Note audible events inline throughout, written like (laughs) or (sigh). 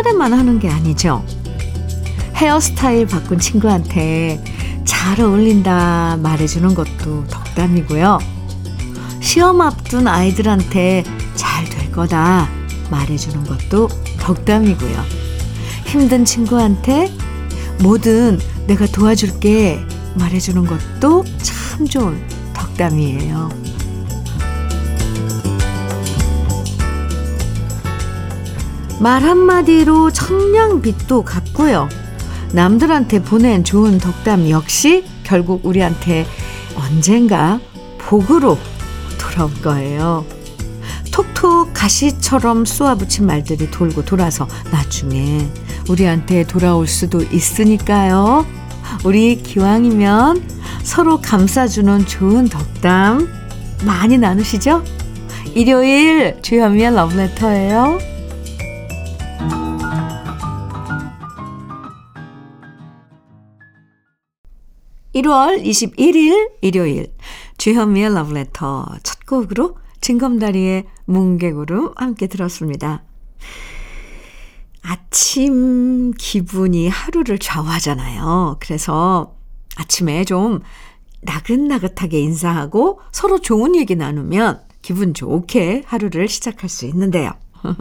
첫날에만 하는 게 아니죠. 헤어스타일 바꾼 친구한테 잘 어울린다 말해주는 것도 덕담이고요. 시험 앞둔 아이들한테 잘 될 거다 말해주는 것도 덕담이고요. 힘든 친구한테 뭐든 내가 도와줄게 말해주는 것도 참 좋은 덕담이에요. 말 한마디로 청량빛도 갚고요. 남들한테 보낸 좋은 덕담 역시 결국 우리한테 언젠가 복으로 돌아올 거예요. 톡톡 가시처럼 쏘아붙인 말들이 돌고 돌아서 나중에 우리한테 돌아올 수도 있으니까요. 우리 기왕이면 서로 감싸주는 좋은 덕담 많이 나누시죠? 일요일 주현미의 러브레터예요. 1월 21일 일요일 주현미의 러브레터 첫 곡으로 징검다리의 뭉게구름 함께 들었습니다. 아침 기분이 하루를 좌우하잖아요. 그래서 아침에 좀 나긋나긋하게 인사하고 서로 좋은 얘기 나누면 기분 좋게 하루를 시작할 수 있는데요. (laughs)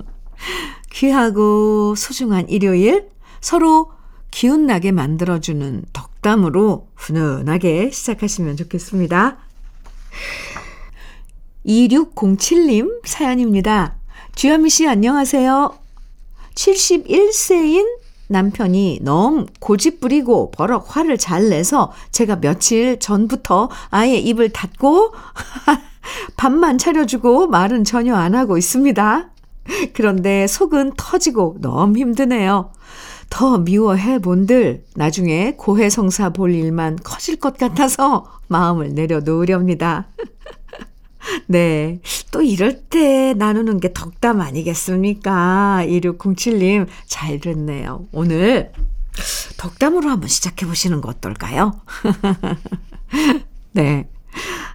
귀하고 소중한 일요일 서로 기운나게 만들어주는 덕담으로 훈훈하게 시작하시면 좋겠습니다. 2607님 사연입니다. 주현미 씨 안녕하세요. 71세인 남편이 너무 고집 부리고 버럭 화를 잘 내서 제가 며칠 전부터 아예 입을 닫고 (laughs) 밥만 차려주고 말은 전혀 안 하고 있습니다. 그런데 속은 터지고 너무 힘드네요. 더 미워해 본들 나중에 고해성사 볼 일만 커질 것 같아서 (laughs) 마음을 내려놓으렵니다. (laughs) 네. 또 이럴 때 나누는 게 덕담 아니겠습니까? 2607님, 잘 됐네요. 오늘 덕담으로 한번 시작해 보시는 거 어떨까요? (laughs) 네.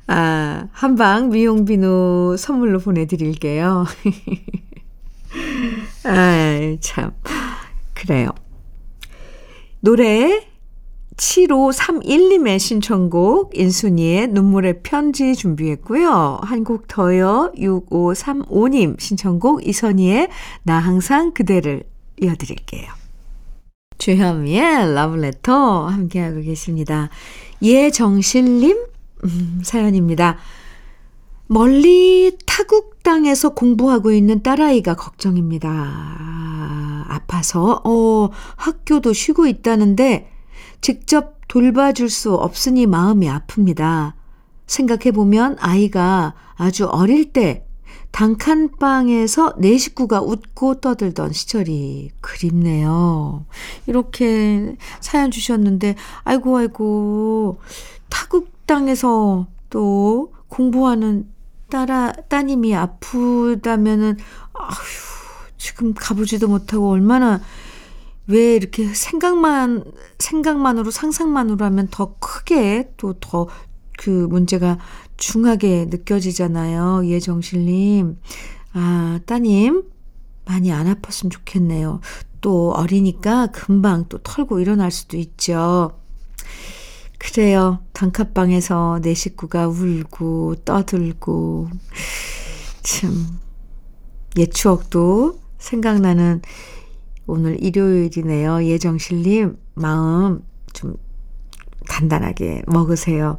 아, 한방 미용 비누 선물로 보내드릴게요. 아, 참. 그래요. 노래 7531님의 신청곡 인순이의 눈물의 편지 준비했고요. 한 곡 더요. 6535님 신청곡 이선희의 나 항상 그대를 이어드릴게요. 주현미의 러브레터 함께하고 계십니다. 예정실님 음, 사연입니다. 멀리 타국 땅에서 공부하고 있는 딸아이가 걱정입니다. 아파서 어, 학교도 쉬고 있다는데 직접 돌봐줄 수 없으니 마음이 아픕니다. 생각해보면 아이가 아주 어릴 때 단칸방에서 내 식구가 웃고 떠들던 시절이 그립네요. 이렇게 사연 주셨는데, 아이고, 아이고, 타국 땅에서 또 공부하는 딸아, 따님이 아프다면은, 아휴, 지금 가보지도 못하고 얼마나 왜 이렇게 생각만, 생각만으로, 상상만으로 하면 더 크게 또 더 그 문제가 중하게 느껴지잖아요. 예정실님. 아, 따님, 많이 안 아팠으면 좋겠네요. 또 어리니까 금방 또 털고 일어날 수도 있죠. 그래요. 단칸방에서 내 식구가 울고 떠들고, 참, 옛 추억도 생각나는 오늘 일요일이네요. 예정실님, 마음 좀 단단하게 먹으세요.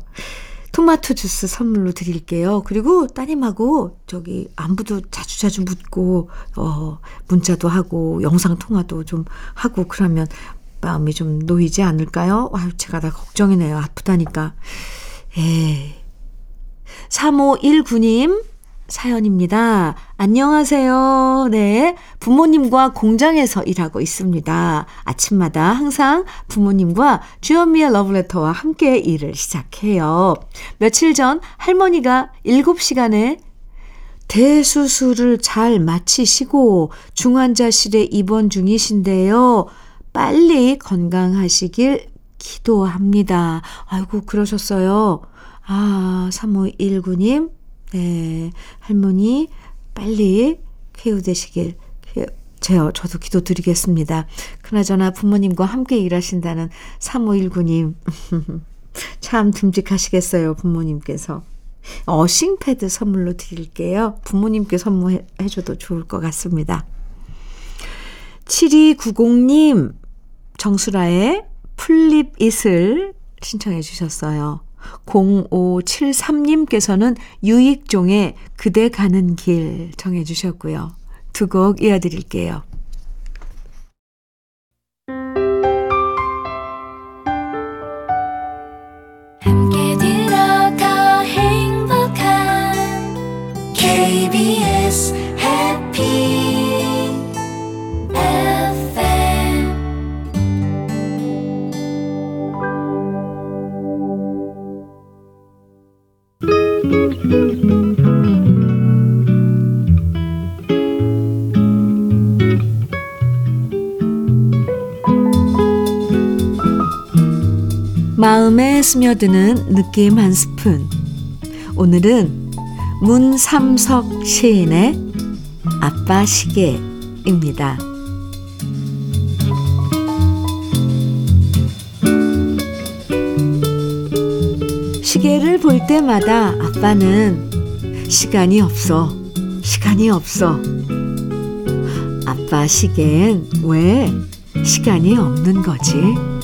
토마토 주스 선물로 드릴게요. 그리고 따님하고 저기 안부도 자주자주 묻고, 어, 문자도 하고, 영상통화도 좀 하고, 그러면 마음이 좀 놓이지 않을까요? 아유, 제가 다 걱정이네요. 아프다니까. 에이. 3519님, 사연입니다. 안녕하세요. 네. 부모님과 공장에서 일하고 있습니다. 아침마다 항상 부모님과 주현미의 러브레터와 함께 일을 시작해요. 며칠 전 할머니가 7시간에 대수술을 잘 마치시고 중환자실에 입원 중이신데요. 빨리 건강하시길 기도합니다. 아이고, 그러셨어요. 아, 3519님, 네, 할머니 빨리 쾌유되시길 제요 저도 기도 드리겠습니다. 그나저나 부모님과 함께 일하신다는 3519님 (laughs) 참 듬직하시겠어요 부모님께서 어싱패드 선물로 드릴게요. 부모님께 선물해줘도 좋을 것 같습니다. 7290님 정수라의 풀립잇을 신청해 주셨어요. 0573님께서는 유익종의 그대 가는 길 정해 주셨고요. 두 곡 이어드릴게요. 마음에 스며드는 느낌 한 스푼. 오늘은 문삼석 시인의 아빠 시계입니다. 시계를 볼 때마다 아빠는 시간이 없어, 시간이 없어. 아빠 시계엔 왜 시간이 없는 거지?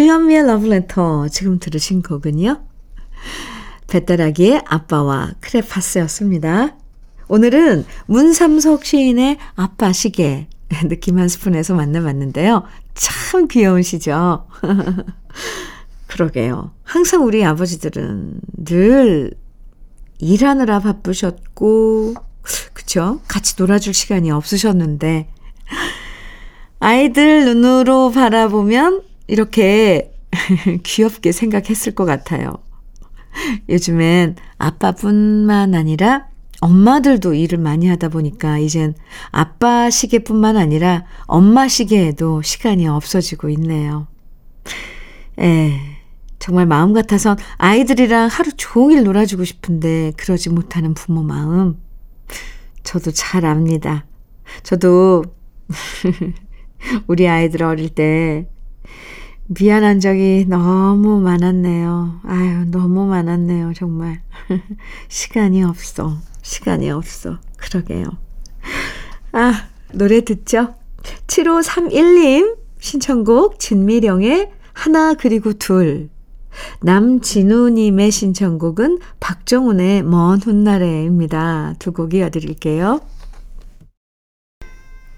주현미의 러브레터 지금 들으신 곡은요. 배따라기의 아빠와 크레파스였습니다. 오늘은 문삼석 시인의 아빠 시계 느낌 한 스푼에서 만나봤는데요. 참 귀여우시죠? (laughs) 그러게요. 항상 우리 아버지들은 늘 일하느라 바쁘셨고, 그쵸? 같이 놀아줄 시간이 없으셨는데, 아이들 눈으로 바라보면 이렇게 (laughs) 귀엽게 생각했을 것 같아요. 요즘엔 아빠뿐만 아니라 엄마들도 일을 많이 하다 보니까 이젠 아빠 시계뿐만 아니라 엄마 시계에도 시간이 없어지고 있네요. 에, 정말 마음 같아선 아이들이랑 하루 종일 놀아주고 싶은데 그러지 못하는 부모 마음. 저도 잘 압니다. 저도 (laughs) 우리 아이들 어릴 때 미안한 적이 너무 많았네요. 아유, 너무 많았네요, 정말. (laughs) 시간이 없어. 시간이 없어. 그러게요. 아, 노래 듣죠? 7531님 신청곡 진미령의 하나 그리고 둘. 남진우님의 신청곡은 박정훈의 먼 훗날에입니다. 두 곡 이어드릴게요.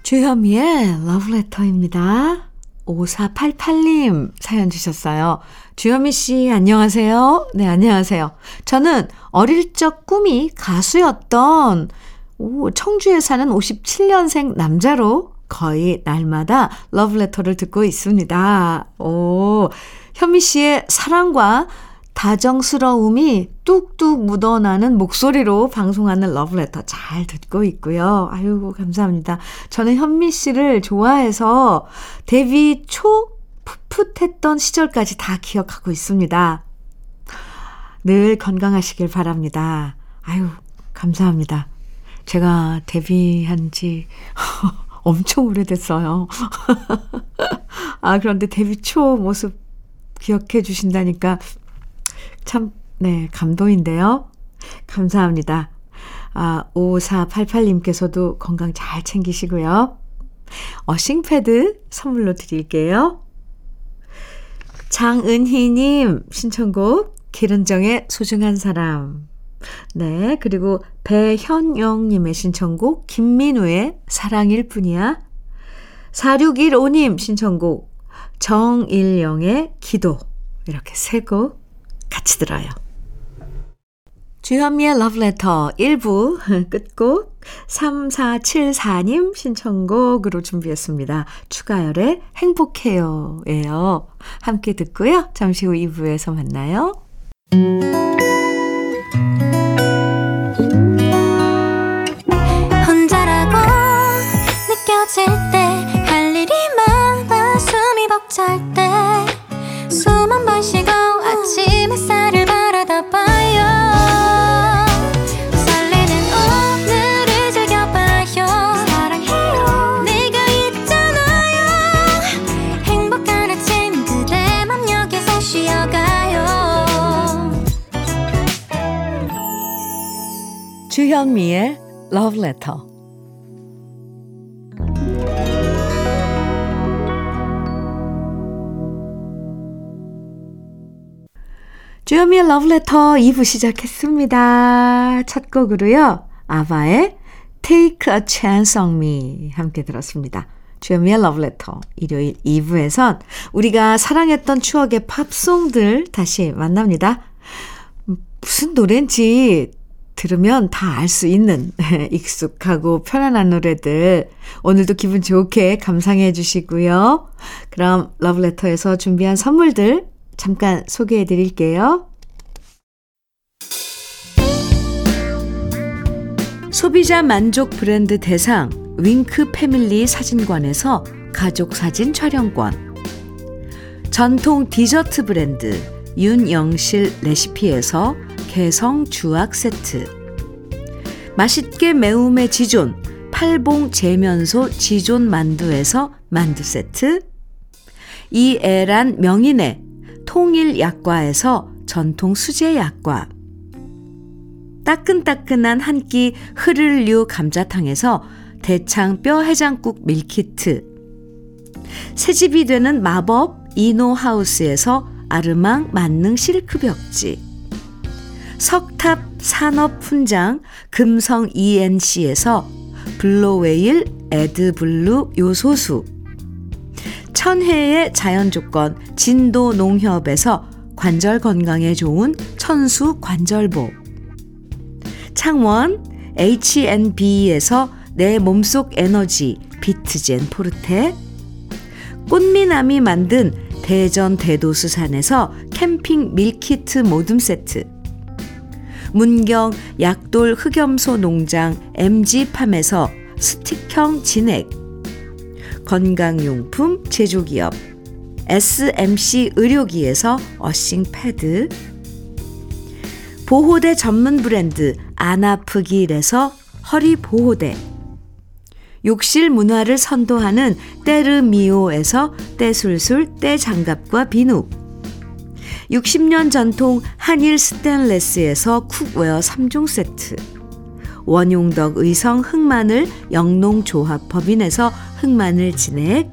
주현미의 러브레터입니다. 5488님 사연 주셨어요. 주현미 씨, 안녕하세요. 네, 안녕하세요. 저는 어릴 적 꿈이 가수였던 오, 청주에 사는 57년생 남자로 거의 날마다 러브레터를 듣고 있습니다. 오, 현미 씨의 사랑과 다정스러움이 뚝뚝 묻어나는 목소리로 방송하는 러브레터 잘 듣고 있고요. 아유, 감사합니다. 저는 현미 씨를 좋아해서 데뷔 초 풋풋했던 시절까지 다 기억하고 있습니다. 늘 건강하시길 바랍니다. 아유, 감사합니다. 제가 데뷔한 지 (laughs) 엄청 오래됐어요. (laughs) 아, 그런데 데뷔 초 모습 기억해 주신다니까 참, 네, 감동인데요. 감사합니다. 아, 5488님께서도 건강 잘 챙기시고요. 어싱패드 선물로 드릴게요. 장은희님 신청곡 기른정의 소중한 사람. 네, 그리고 배현영님의 신청곡 김민우의 사랑일 뿐이야. 4615님 신청곡 정일영의 기도. 이렇게 세 곡 같이 들어요. 주현미의 러브레터 1부 (laughs) 끝곡 3474님 신청곡으로 준비했습니다. 추가열의 행복해요 예요. 함께 듣고요. 잠시 후 2부에서 만나요. 혼자라고 느껴질 주현미의 Love Letter. 주현미의 Love Letter 2부 시작했습니다. 첫 곡으로요. 아바의 Take a Chance on Me 함께 들었습니다. 주현미의 Love Letter 일요일 2부에선 우리가 사랑했던 추억의 팝송들 다시 만납니다. 무슨 노래인지 들으면 다 알 수 있는 (laughs) 익숙하고 편안한 노래들 오늘도 기분 좋게 감상해 주시고요. 그럼 러브레터에서 준비한 선물들 잠깐 소개해 드릴게요. 소비자 만족 브랜드 대상 윙크 패밀리 사진관에서 가족 사진 촬영권 전통 디저트 브랜드 윤영실 레시피에서 개성 주악 세트. 맛있게 매움의 지존 팔봉 재면소 지존 만두에서 만두 세트. 이애란 명인의 통일 약과에서 전통 수제 약과. 따끈따끈한 한 끼 흐를류 감자탕에서 대창 뼈 해장국 밀키트. 새집이 되는 마법 이노하우스에서 아르망 만능 실크 벽지 석탑 산업 훈장 금성 ENC에서 블로웨일 에드블루 요소수. 천혜의 자연조건 진도 농협에서 관절 건강에 좋은 천수 관절보. 창원 H&B에서 내 몸속 에너지 비트젠 포르테. 꽃미남이 만든 대전 대도수산에서 캠핑 밀키트 모듬 세트 문경 약돌 흑염소 농장 MG팜에서 스틱형 진액, 건강용품 제조기업 SMC 의료기에서 earthing 패드, 보호대 전문 브랜드 안아프길에서 허리 보호대, 욕실 문화를 선도하는 때르미오에서 때술술 때장갑과 비누, 60년 전통 한일 스텐레스에서 cookware 3종 세트 원용덕 의성 흑마늘 영농조합 법인에서 흑마늘 진액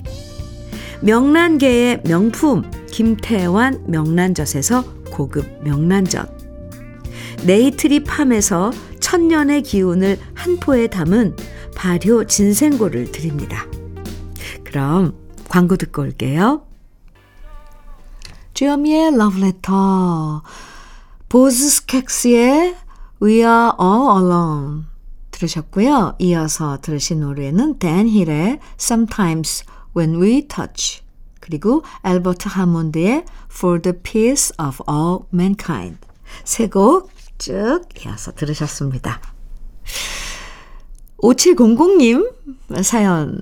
명란계의 명품 김태환 명란젓에서 고급 명란젓 네이트리 팜에서 천년의 기운을 한 포에 담은 발효 진생고를 드립니다. 그럼 광고 듣고 올게요. 주여미의 러브레터, 보즈 스캑스의 We Are All Alone 들으셨고요. 이어서 들으신 노래는 댄 힐의 Sometimes When We Touch 그리고 엘버트 하몬드의 For the Peace of All Mankind 세 곡 쭉 이어서 들으셨습니다. 5700님 사연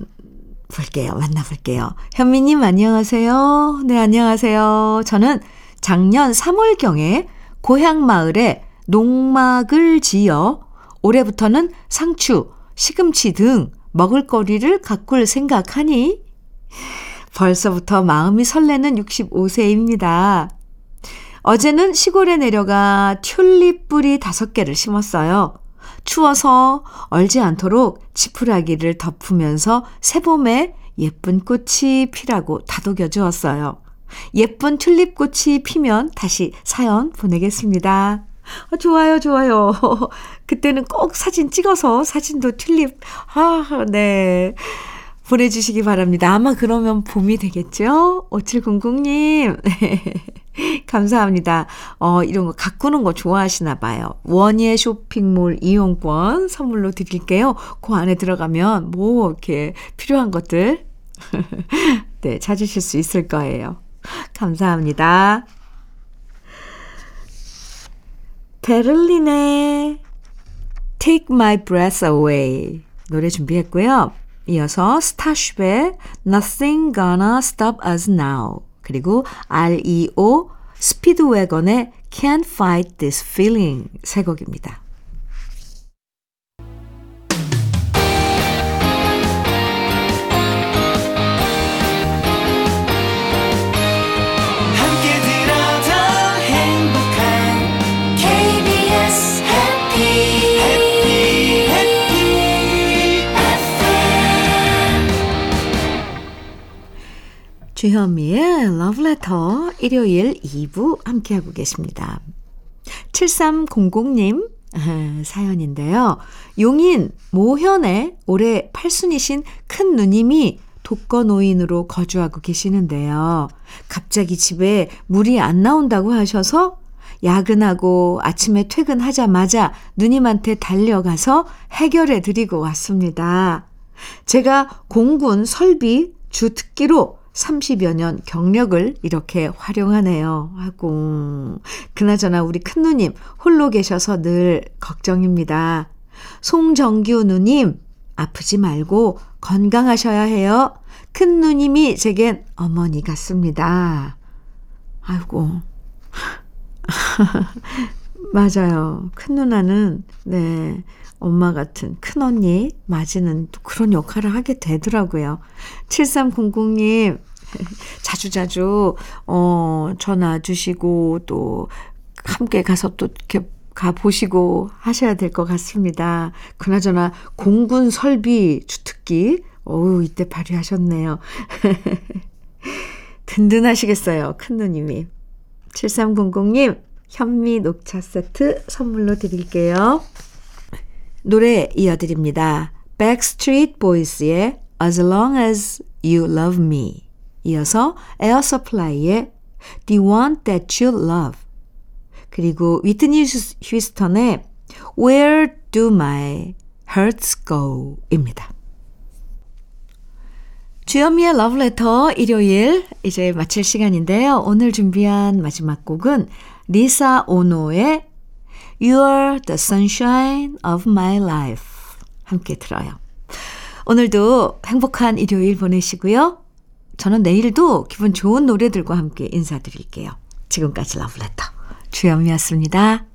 볼게요. 만나볼게요. 현미님 안녕하세요. 네, 안녕하세요. 저는 작년 3월경에 고향 마을에 농막을 지어 올해부터는 상추, 시금치 등 먹을거리를 가꿀 생각하니 벌써부터 마음이 설레는 65세입니다. 어제는 시골에 내려가 튤립 뿌리 5개를 심었어요. 추워서 얼지 않도록 지푸라기를 덮으면서 새봄에 예쁜 꽃이 피라고 다독여 주었어요. 예쁜 튤립꽃이 피면 다시 사연 보내겠습니다. 아, 좋아요, 좋아요. (laughs) 그때는 꼭 사진 찍어서 사진도 튤립, 아, 네. 보내주시기 바랍니다. 아마 그러면 봄이 되겠죠? 5700님. (laughs) (laughs) 감사합니다. 어, 이런 거 가꾸는 거 좋아하시나 봐요. 원예 쇼핑몰 이용권 선물로 드릴게요. 그 안에 들어가면 뭐 이렇게 필요한 것들 (laughs) 네, 찾으실 수 있을 거예요. 감사합니다. 베를린의 Take My Breath Away 노래 준비했고요. 이어서 스타쉽의 Nothing Gonna Stop Us Now 그리고 REO 스피드웨건의 Can't Fight This Feeling 세 곡입니다. 주현미의 러브레터 일요일 2부 함께하고 계십니다. 7300님 (laughs) 사연인데요. 용인 모현에 올해 팔순이신 큰 누님이 독거노인으로 거주하고 계시는데요. 갑자기 집에 물이 안 나온다고 하셔서 야근하고 아침에 퇴근하자마자 누님한테 달려가서 해결해 드리고 왔습니다. 제가 공군 설비 주특기로 30여 년 경력을 이렇게 활용하네요. 하고. 그나저나 우리 큰 누님 홀로 계셔서 늘 걱정입니다. 송정규 누님, 아프지 말고 건강하셔야 해요. 큰 누님이 제겐 어머니 같습니다. 아이고. (laughs) 맞아요. 큰 누나는, 네, 엄마 같은 큰 언니 맞이는 또 그런 역할을 하게 되더라고요. 7300님, (laughs) 자주자주, 어, 전화 주시고, 또, 함께 가서 또 이렇게 가보시고 하셔야 될 것 같습니다. 그나저나, 공군 설비 주특기, 어우, 이때 발휘하셨네요. (laughs) 든든하시겠어요, 큰 누님이. 7300님, 현미 녹차 세트 선물로 드릴게요. 노래 이어드립니다. Backstreet Boys의 As Long As You Love Me 이어서 에어 서플라이의 The One That You Love 그리고 휘트니 휴스턴의 Where Do Broken Hearts Go 입니다. 주현미의 러브레터 일요일 이제 마칠 시간인데요. 오늘 준비한 마지막 곡은 리사 오노의 You're the sunshine of my life 함께 들어요. 오늘도 행복한 일요일 보내시고요. 저는 내일도 기분 좋은 노래들과 함께 인사드릴게요. 지금까지 러브레터 주현미였습니다.